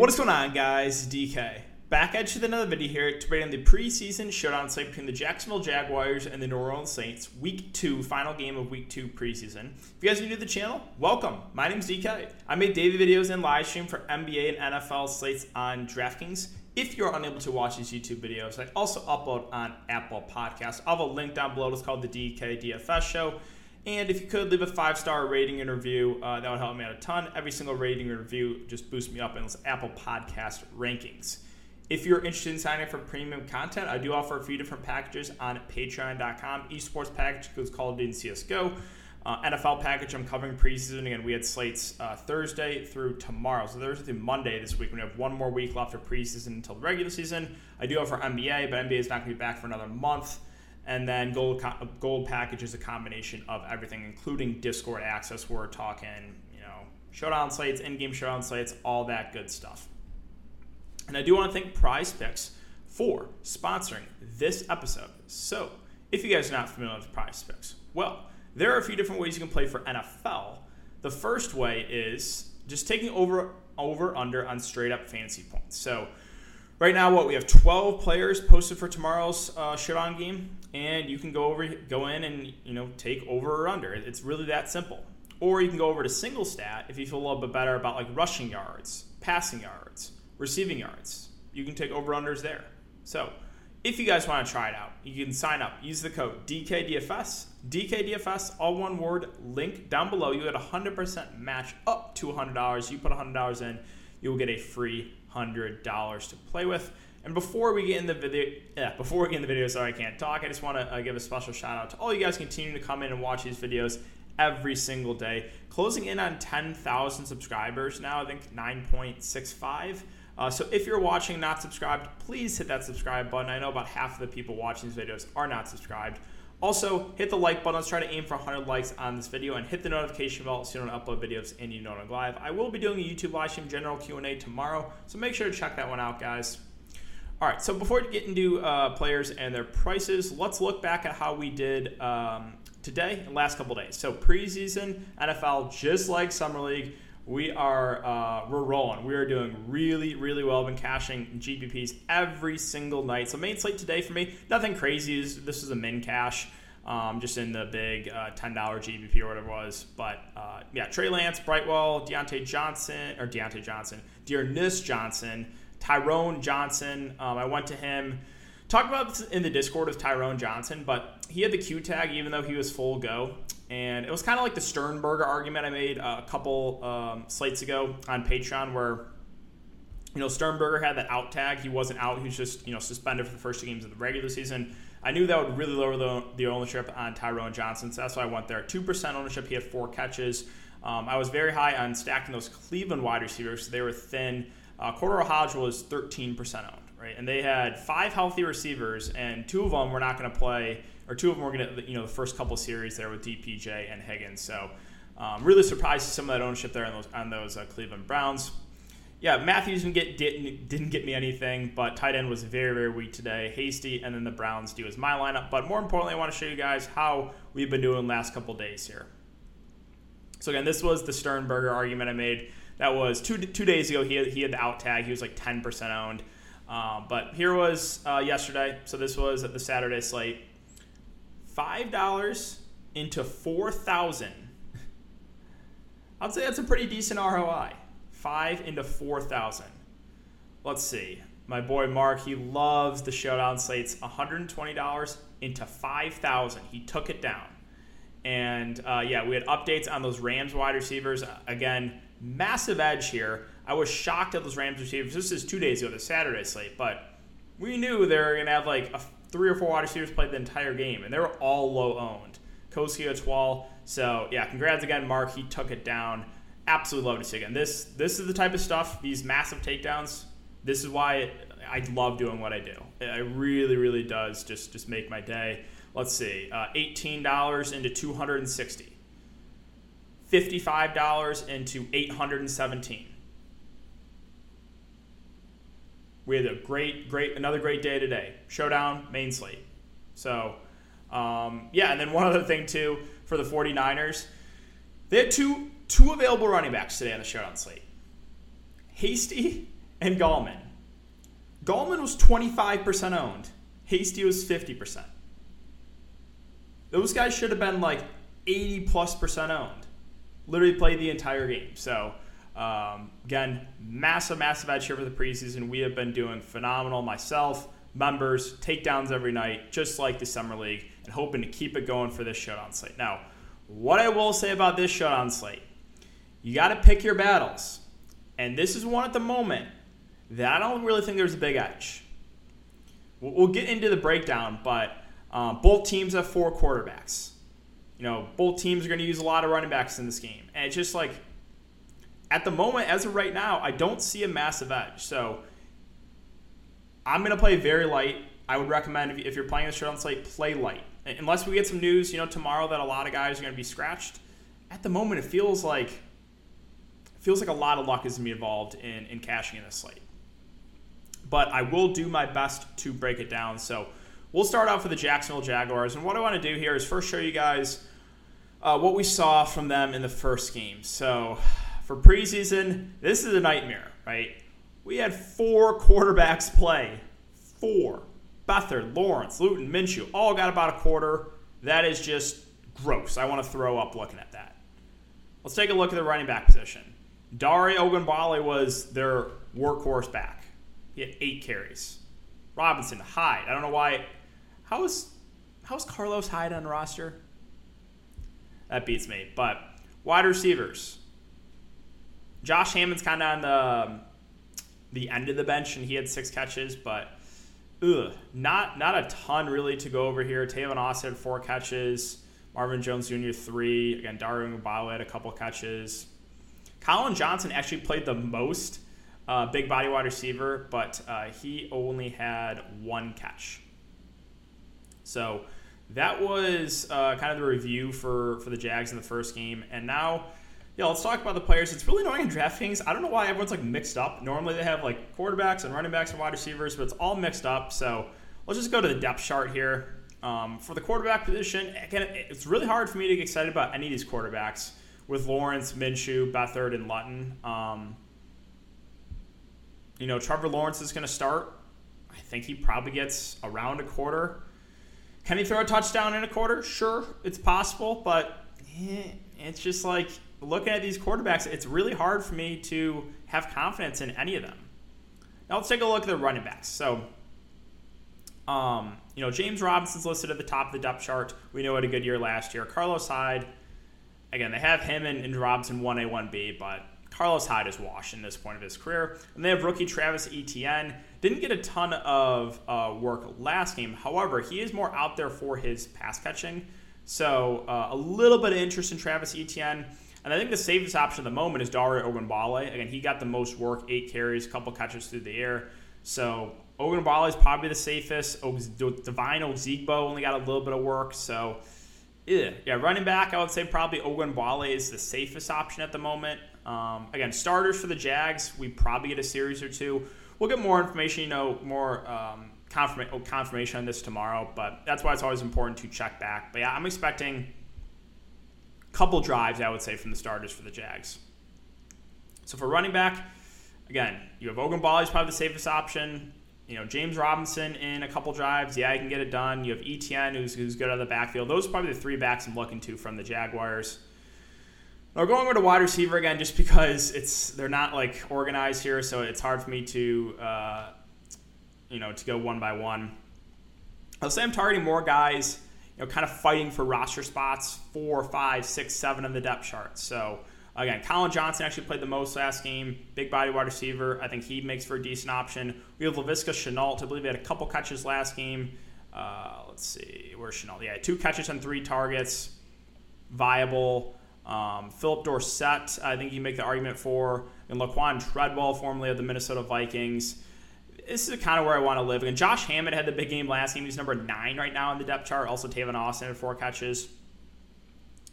What is going on, guys? DK. Back at you with another video here to bring in the preseason showdown slate between the Jacksonville Jaguars and the New Orleans Saints, week two, final game of week two preseason. If you guys are new to the channel, welcome. My name is DK. I make daily videos and live stream for NBA and NFL slates on DraftKings. If you're unable to watch these YouTube videos, I also upload on Apple Podcasts. I'll have a link down below. It's called the DK DFS Show. And if you could leave a five star rating and review, uh, that would help me out a ton. Every single rating and review just boosts me up in those Apple Podcast rankings. If you're interested in signing up for premium content, I do offer a few different packages on patreon.com. Esports package goes Call of Duty and CSGO. Uh, NFL package, I'm covering preseason. Again, we had slates uh, Thursday through tomorrow. So Thursday through Monday this week. We have one more week left of preseason until the regular season. I do offer NBA, but NBA is not going to be back for another month. And then gold gold package is a combination of everything, including Discord access. We're talking, you know, showdown slates, in-game showdown slates, all that good stuff. And I do want to thank Prize Picks for sponsoring this episode. So, if you guys are not familiar with Prize Picks, well, there are a few different ways you can play for NFL. The first way is just taking over over under on straight up fantasy points. So right now, what we have 12 players posted for tomorrow's uh, game, and you can go over, go in, and you know take over or under. It's really that simple. Or you can go over to single stat if you feel a little bit better about like rushing yards, passing yards, receiving yards. You can take over unders there. So if you guys want to try it out, you can sign up. Use the code DKDFS. DKDFS, all one word, link down below. You get a 100% match up to $100. You put $100 in, you will get a free $100 to play with. And before we get in the video, yeah, before we get in the video, sorry I can't talk. I just want to uh, give a special shout out to all you guys continuing to come in and watch these videos every single day. Closing in on 10,000 subscribers now, I think 9.65. Uh, so if you're watching not subscribed, please hit that subscribe button. I know about half of the people watching these videos are not subscribed. Also, hit the like button. Let's try to aim for 100 likes on this video, and hit the notification bell so you don't upload videos and you know when I'm live. I will be doing a YouTube live stream general Q&A tomorrow, so make sure to check that one out, guys. All right, so before we get into uh, players and their prices, let's look back at how we did um, today and last couple days. So preseason NFL, just like summer league, we are uh, we're rolling. We are doing really really well. I've been cashing GPPs every single night. So main slate today for me, nothing crazy. This is a min cash. Um, just in the big uh, $10 GPP or whatever it was. But uh, yeah, Trey Lance, Brightwell, Diontae Johnson, or Diontae Johnson, D'Ernest Johnson, Tyrone Johnson. Um, I went to him talked about this in the Discord with Tyrone Johnson, but he had the Q tag even though he was full go. And it was kind of like the Sternberger argument I made a couple um, slates ago on Patreon where, you know, Sternberger had that out tag. He wasn't out. He was just, you know, suspended for the first two games of the regular season. I knew that would really lower the, the ownership on Tyrone Johnson, so that's why I went there. 2% ownership. He had four catches. Um, I was very high on stacking those Cleveland wide receivers. They were thin. Uh, Cordero Hodge was 13% owned right? And they had five healthy receivers, and two of them were not going to play, or two of them were going to, you know, the first couple series there with DPJ and Higgins. So um, really surprised some of that ownership there on those on those uh, Cleveland Browns. Yeah, Matthews didn't get didn't, didn't get me anything, but tight end was very very weak today. Hasty, and then the Browns do as my lineup. But more importantly, I want to show you guys how we've been doing last couple days here. So again, this was the Sternberger argument I made. That was two two days ago. He had, he had the out tag. He was like ten percent owned. Um, but here was uh, yesterday. So this was at the Saturday slate. Five dollars into four thousand. I'd say that's a pretty decent ROI. Five into four thousand. Let's see. My boy Mark, he loves the showdown slates. $120 into 5000 He took it down. And uh, yeah, we had updates on those Rams wide receivers. Again, massive edge here. I was shocked at those Rams receivers. This is two days ago, the Saturday slate, but we knew they were going to have like a, three or four wide receivers play the entire game, and they were all low owned. Koski Atwell. So yeah, congrats again, Mark. He took it down. Absolutely love to see again. This this is the type of stuff. These massive takedowns. This is why I love doing what I do. It really really does just just make my day. Let's see, uh, eighteen dollars into two hundred and sixty. $55 into 817 we had a great, great, another great day today. Showdown, main slate. So, um, yeah, and then one other thing too for the 49ers, they had two two available running backs today on the showdown slate. Hasty and Gallman. Gallman was 25% owned. Hasty was 50%. Those guys should have been like 80 plus percent owned. Literally played the entire game. So, um, again, massive, massive edge here for the preseason. We have been doing phenomenal. Myself, members, takedowns every night, just like the Summer League, and hoping to keep it going for this showdown slate. Now, what I will say about this showdown slate, you got to pick your battles. And this is one at the moment that I don't really think there's a big edge. We'll get into the breakdown, but um, both teams have four quarterbacks. You know, both teams are going to use a lot of running backs in this game. And it's just like, at the moment, as of right now, I don't see a massive edge. So I'm going to play very light. I would recommend if you're playing the on slate, play light. Unless we get some news, you know, tomorrow that a lot of guys are going to be scratched. At the moment, it feels like it feels like a lot of luck is going to be involved in, in cashing in this slate. But I will do my best to break it down. So we'll start off with the Jacksonville Jaguars. And what I want to do here is first show you guys uh, what we saw from them in the first game. So for preseason, this is a nightmare, right? We had four quarterbacks play. Four. Beathard, Lawrence, Luton, Minshew, all got about a quarter. That is just gross. I want to throw up looking at that. Let's take a look at the running back position. Dare Ogunbowale was their workhorse back. He had eight carries. Robinson, Hyde. I don't know why. How is how is Carlos Hyde on roster? That beats me. But wide receivers. Josh Hammond's kind of on the the end of the bench, and he had six catches, but ugh, not not a ton really to go over here. Tavon Austin had four catches. Marvin Jones Jr. three. Again, Dare Ogunbowale had a couple catches. Collin Johnson actually played the most uh, big body wide receiver, but uh, he only had one catch. So that was uh, kind of the review for, for the Jags in the first game. And now, yeah, let's talk about the players. It's really annoying in DraftKings. I don't know why everyone's like mixed up. Normally they have like quarterbacks and running backs and wide receivers, but it's all mixed up. So let's just go to the depth chart here. Um, for the quarterback position, again, it's really hard for me to get excited about any of these quarterbacks with Lawrence, Minshew, Beathard, and Luton. Um, you know, Trevor Lawrence is going to start. I think he probably gets around a quarter. Can he throw a touchdown in a quarter? Sure, it's possible, but eh, it's just like looking at these quarterbacks, it's really hard for me to have confidence in any of them. Now let's take a look at the running backs. So, um, you know, James Robinson's listed at the top of the depth chart. We know had a good year last year. Carlos Hyde, again, they have him and, and Robinson 1A, 1B, but Carlos Hyde is washed in this point of his career. And they have rookie Travis Etienne. Didn't get a ton of uh, work last game. However, he is more out there for his pass catching. So uh, a little bit of interest in Travis Etienne. And I think the safest option at the moment is Dare Ogunbowale. Again, he got the most work, eight carries, a couple catches through the air. So Ogunbowale is probably the safest. Devine Ozigbo only got a little bit of work. So yeah, yeah, running back, I would say probably Ogunbowale is the safest option at the moment. Um, again, starters for the Jags, we probably get a series or two. We'll get more information, you know, more um, oh, confirmation on this tomorrow, but that's why it's always important to check back. But yeah, I'm expecting couple drives, I would say, from the starters for the Jags. So for running back, again, you have Ogunbowale, is probably the safest option. You know, James Robinson in a couple drives, yeah, he can get it done. You have Etienne, who's, who's good out of the backfield. Those are probably the three backs I'm looking to from the Jaguars. We're going over to wide receiver again, just because it's they're not like organized here, so it's hard for me to uh, you know to go one by one. I'll say I'm targeting more guys, you know, kind of fighting for roster spots, four, five, six, seven on the depth chart. So again, Collin Johnson actually played the most last game, big body wide receiver. I think he makes for a decent option. We have Laviska Shenault. I believe he had a couple catches last game. Uh, let's see, where's Shenault? Yeah, two catches on three targets, viable. Um, Phillip Dorsett, I think you make the argument for, and Laquon Treadwell, formerly of the Minnesota Vikings. This is kind of where I want to live. And Josh Hammond had the big game last game. He's number nine right now in the depth chart. Also, Tavon Austin had four catches.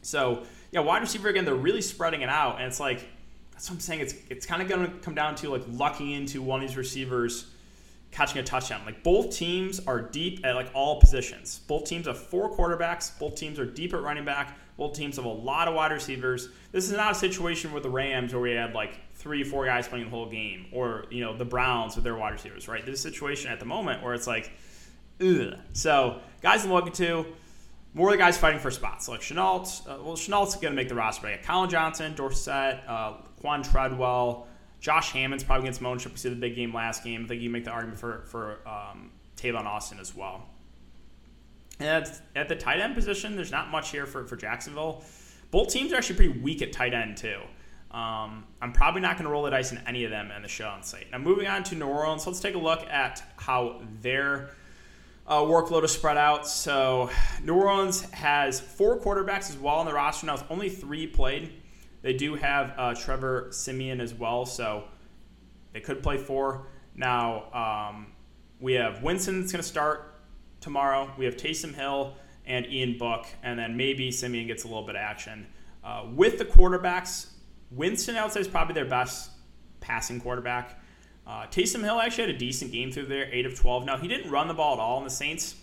So, yeah, wide receiver again, they're really spreading it out. And it's like, that's what I'm saying. It's it's kind of going to come down to like lucking into one of these receivers catching a touchdown. Like both teams are deep at like all positions. Both teams have four quarterbacks. Both teams are deep at running back. Both teams have a lot of wide receivers. This is not a situation with the Rams where we had like three, four guys playing the whole game, or you know the Browns with their wide receivers, right? This situation at the moment where it's like, ugh. So guys I'm looking to. More of the guys fighting for spots, like Shenault. Uh, well, Shenault's going to make the roster, but Collin Johnson, Dorsett, uh, Quan Treadwell, Josh Hammond's probably against ownership. We see the big game last game. I think you make the argument for for um, Tavon Austin as well. And at, at the tight end position, there's not much here for, for Jacksonville. Both teams are actually pretty weak at tight end too. Um, I'm probably not going to roll the dice in any of them in the show on site. Now moving on to New Orleans, let's take a look at how their uh, workload is spread out. So New Orleans has four quarterbacks as well on the roster now. It's only three played. They do have uh, Trevor Siemian as well, so they could play four. Now um, we have Winston that's going to start tomorrow. We have Taysom Hill and Ian Book, and then maybe Simeon gets a little bit of action. Uh, with the quarterbacks, Winston, I would say, is probably their best passing quarterback. Uh, Taysom Hill actually had a decent game through there, 8 of 12. Now, he didn't run the ball at all, and the Saints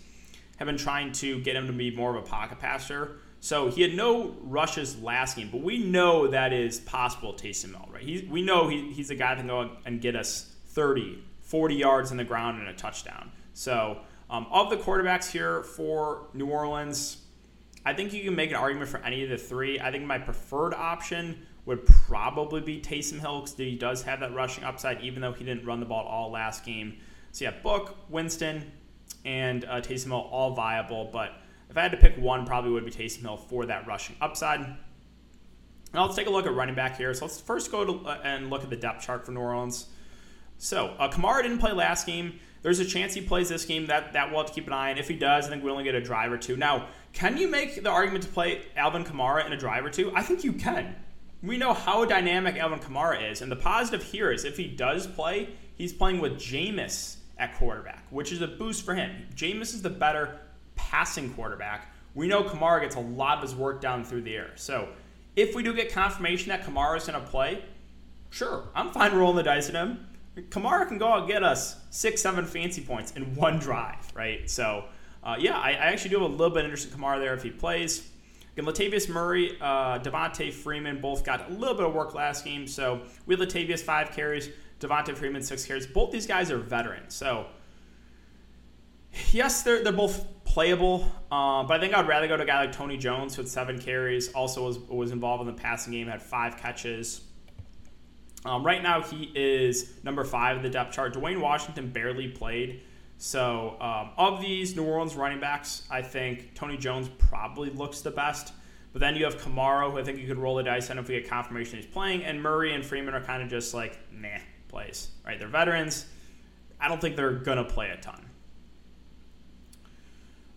have been trying to get him to be more of a pocket passer. So he had no rushes last game, but we know that is possible Taysom Hill, right? We know he, he's a guy that can go and get us 30, 40 yards in the ground and a touchdown. So um, of the quarterbacks here for New Orleans, I think you can make an argument for any of the three. I think my preferred option would probably be Taysom Hill because he does have that rushing upside, even though he didn't run the ball all last game. So yeah, Book, Winston, and uh, Taysom Hill all viable, but if I had to pick one, probably would be Taysom Hill for that rushing upside. Now let's take a look at running back here. So let's first go to, uh, and look at the depth chart for New Orleans. So uh, Kamara didn't play last game. There's a chance he plays this game. That that we'll have to keep an eye on. If he does, I think we only get a drive or two. Now, can you make the argument to play Alvin Kamara in a drive or two? I think you can. We know how dynamic Alvin Kamara is, and the positive here is if he does play, he's playing with Jameis at quarterback, which is a boost for him. Jameis is the better passing quarterback. We know Kamara gets a lot of his work down through the air. So if we do get confirmation that Kamara is going to play, sure, I'm fine rolling the dice at him. Kamara can go out and get us six, seven fancy points in one drive, right? So, uh, yeah, I, I, actually do have a little bit of interest in Kamara there if he plays. Again, Latavius Murray, uh, Devonta Freeman both got a little bit of work last game. So we had Latavius five carries, Devonta Freeman six carries. Both these guys are veterans. So, yes, they're, they're both playable, uh, but I think I'd rather go to a guy like Tony Jones had seven carries, also was, was involved in the passing game, had five catches. Um, right now, he is number five in the depth chart. Dwayne Washington barely played. So, um, of these New Orleans running backs, I think Tony Jones probably looks the best. But then you have Kamara, who I think you could roll the dice on if we get confirmation he's playing. And Murray and Freeman are kind of just like, meh, plays. Right? They're veterans. I don't think they're going to play a ton.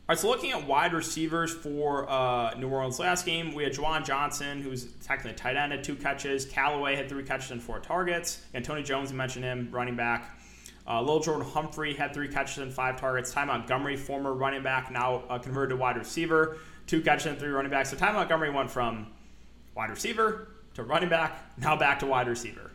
All right, so looking at wide receivers for uh, New Orleans last game, we had Juwan Johnson, who's technically a tight end, had two catches. Callaway had three catches and four targets. And Tony Jones, you mentioned him, running back. Uh, Jordan Humphrey had three catches and five targets. Ty Montgomery, former running back, now uh, converted to wide receiver, two catches and three running backs. So Ty Montgomery went from wide receiver to running back, now back to wide receiver.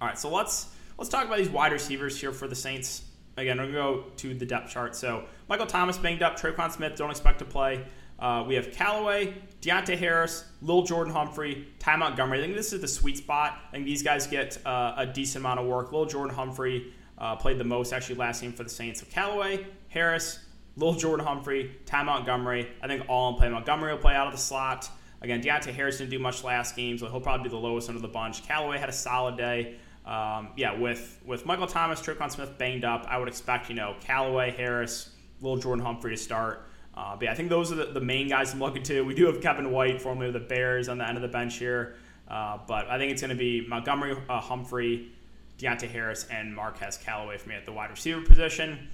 All right, so let's let's talk about these wide receivers here for the Saints. Again, we're going to go to the depth chart. So Michael Thomas banged up. Tre'Quan Smith, don't expect to play. Uh, we have Callaway, Deonte Harris, Lil Jordan Humphrey, Ty Montgomery. I think this is the sweet spot. I think these guys get uh, a decent amount of work. Lil Jordan Humphrey uh, played the most actually last game for the Saints. So Callaway, Harris, Lil Jordan Humphrey, Ty Montgomery. I think all in play. Montgomery will play out of the slot. Again, Deonte Harris didn't do much last game, so he'll probably be the lowest under the bunch. Callaway had a solid day um, yeah, with with Michael Thomas, Tre'Quan Smith banged up, I would expect you know Callaway, Harris, Little Jordan Humphrey to start. Uh, but yeah, I think those are the, the, main guys I'm looking to. We do have Kevin White, formerly of the Bears, on the end of the bench here. Uh, but I think it's going to be Montgomery, uh, Humphrey, Deonte Harris, and Marquez Callaway for me at the wide receiver position.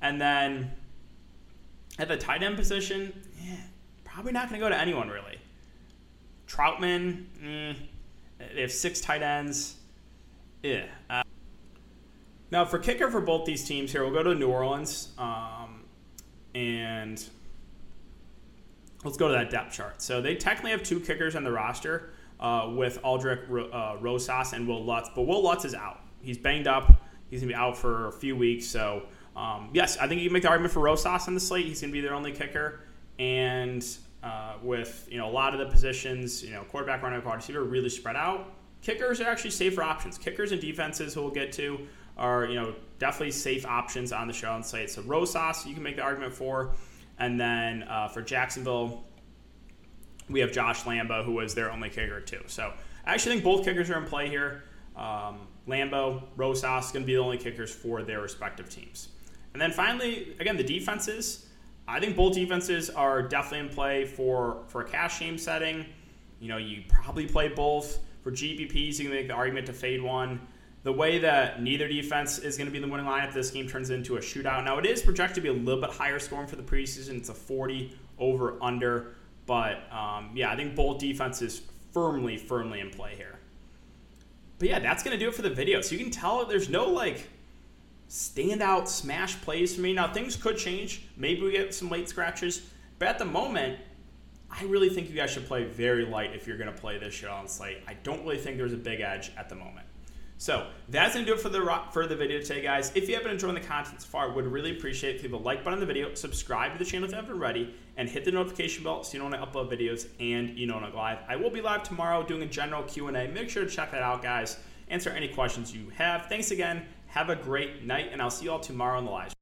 And then at the tight end position, yeah, probably not going to go to anyone really. Trautman, mm, they have six tight ends. Yeah. Uh, now, for kicker for both these teams here, we'll go to New Orleans. Um, and let's go to that depth chart. So they technically have two kickers on the roster uh, with Aldrick uh, Rosas and Will Lutz, but Will Lutz is out. He's banged up. He's going to be out for a few weeks. So, um, yes, I think you can make the argument for Rosas on the slate. He's going to be their only kicker. And uh, with you know a lot of the positions, you know, quarterback, running back, wide receiver, really spread out. Kickers are actually safer options. Kickers and defenses, who we'll get to, are you know definitely safe options on the show and slate. So Rosas, you can make the argument for, and then uh, for Jacksonville, we have Josh Lambo, who was their only kicker too. So I actually think both kickers are in play here. Um, Lambo, Rosas going to be the only kickers for their respective teams. And then finally, again, the defenses. I think both defenses are definitely in play for for a cash game setting. You know, you probably play both. For GPPs, you can make the argument to fade one. The way that neither defense is going to be the winning lineup, this game turns into a shootout. Now, it is projected to be a little bit higher scoring for the preseason. It's a 40 over under. But um, yeah, I think both defenses firmly, firmly in play here. But yeah, that's going to do it for the video. So you can tell there's no like standout smash plays for me. Now, things could change. Maybe we get some late scratches. But at the moment, I really think you guys should play very light if you're going to play this shit on slate. I don't really think there's a big edge at the moment. So that's gonna do it for the for the video today, guys. If you have been enjoying the content so far, would really appreciate if you leave a like button on the video, subscribe to the channel if you haven't already, and hit the notification bell so you know when I upload videos and you know when I go live. I will be live tomorrow doing a general Q and A. Make sure to check that out, guys. Answer any questions you have. Thanks again. Have a great night, and I'll see you all tomorrow on the live.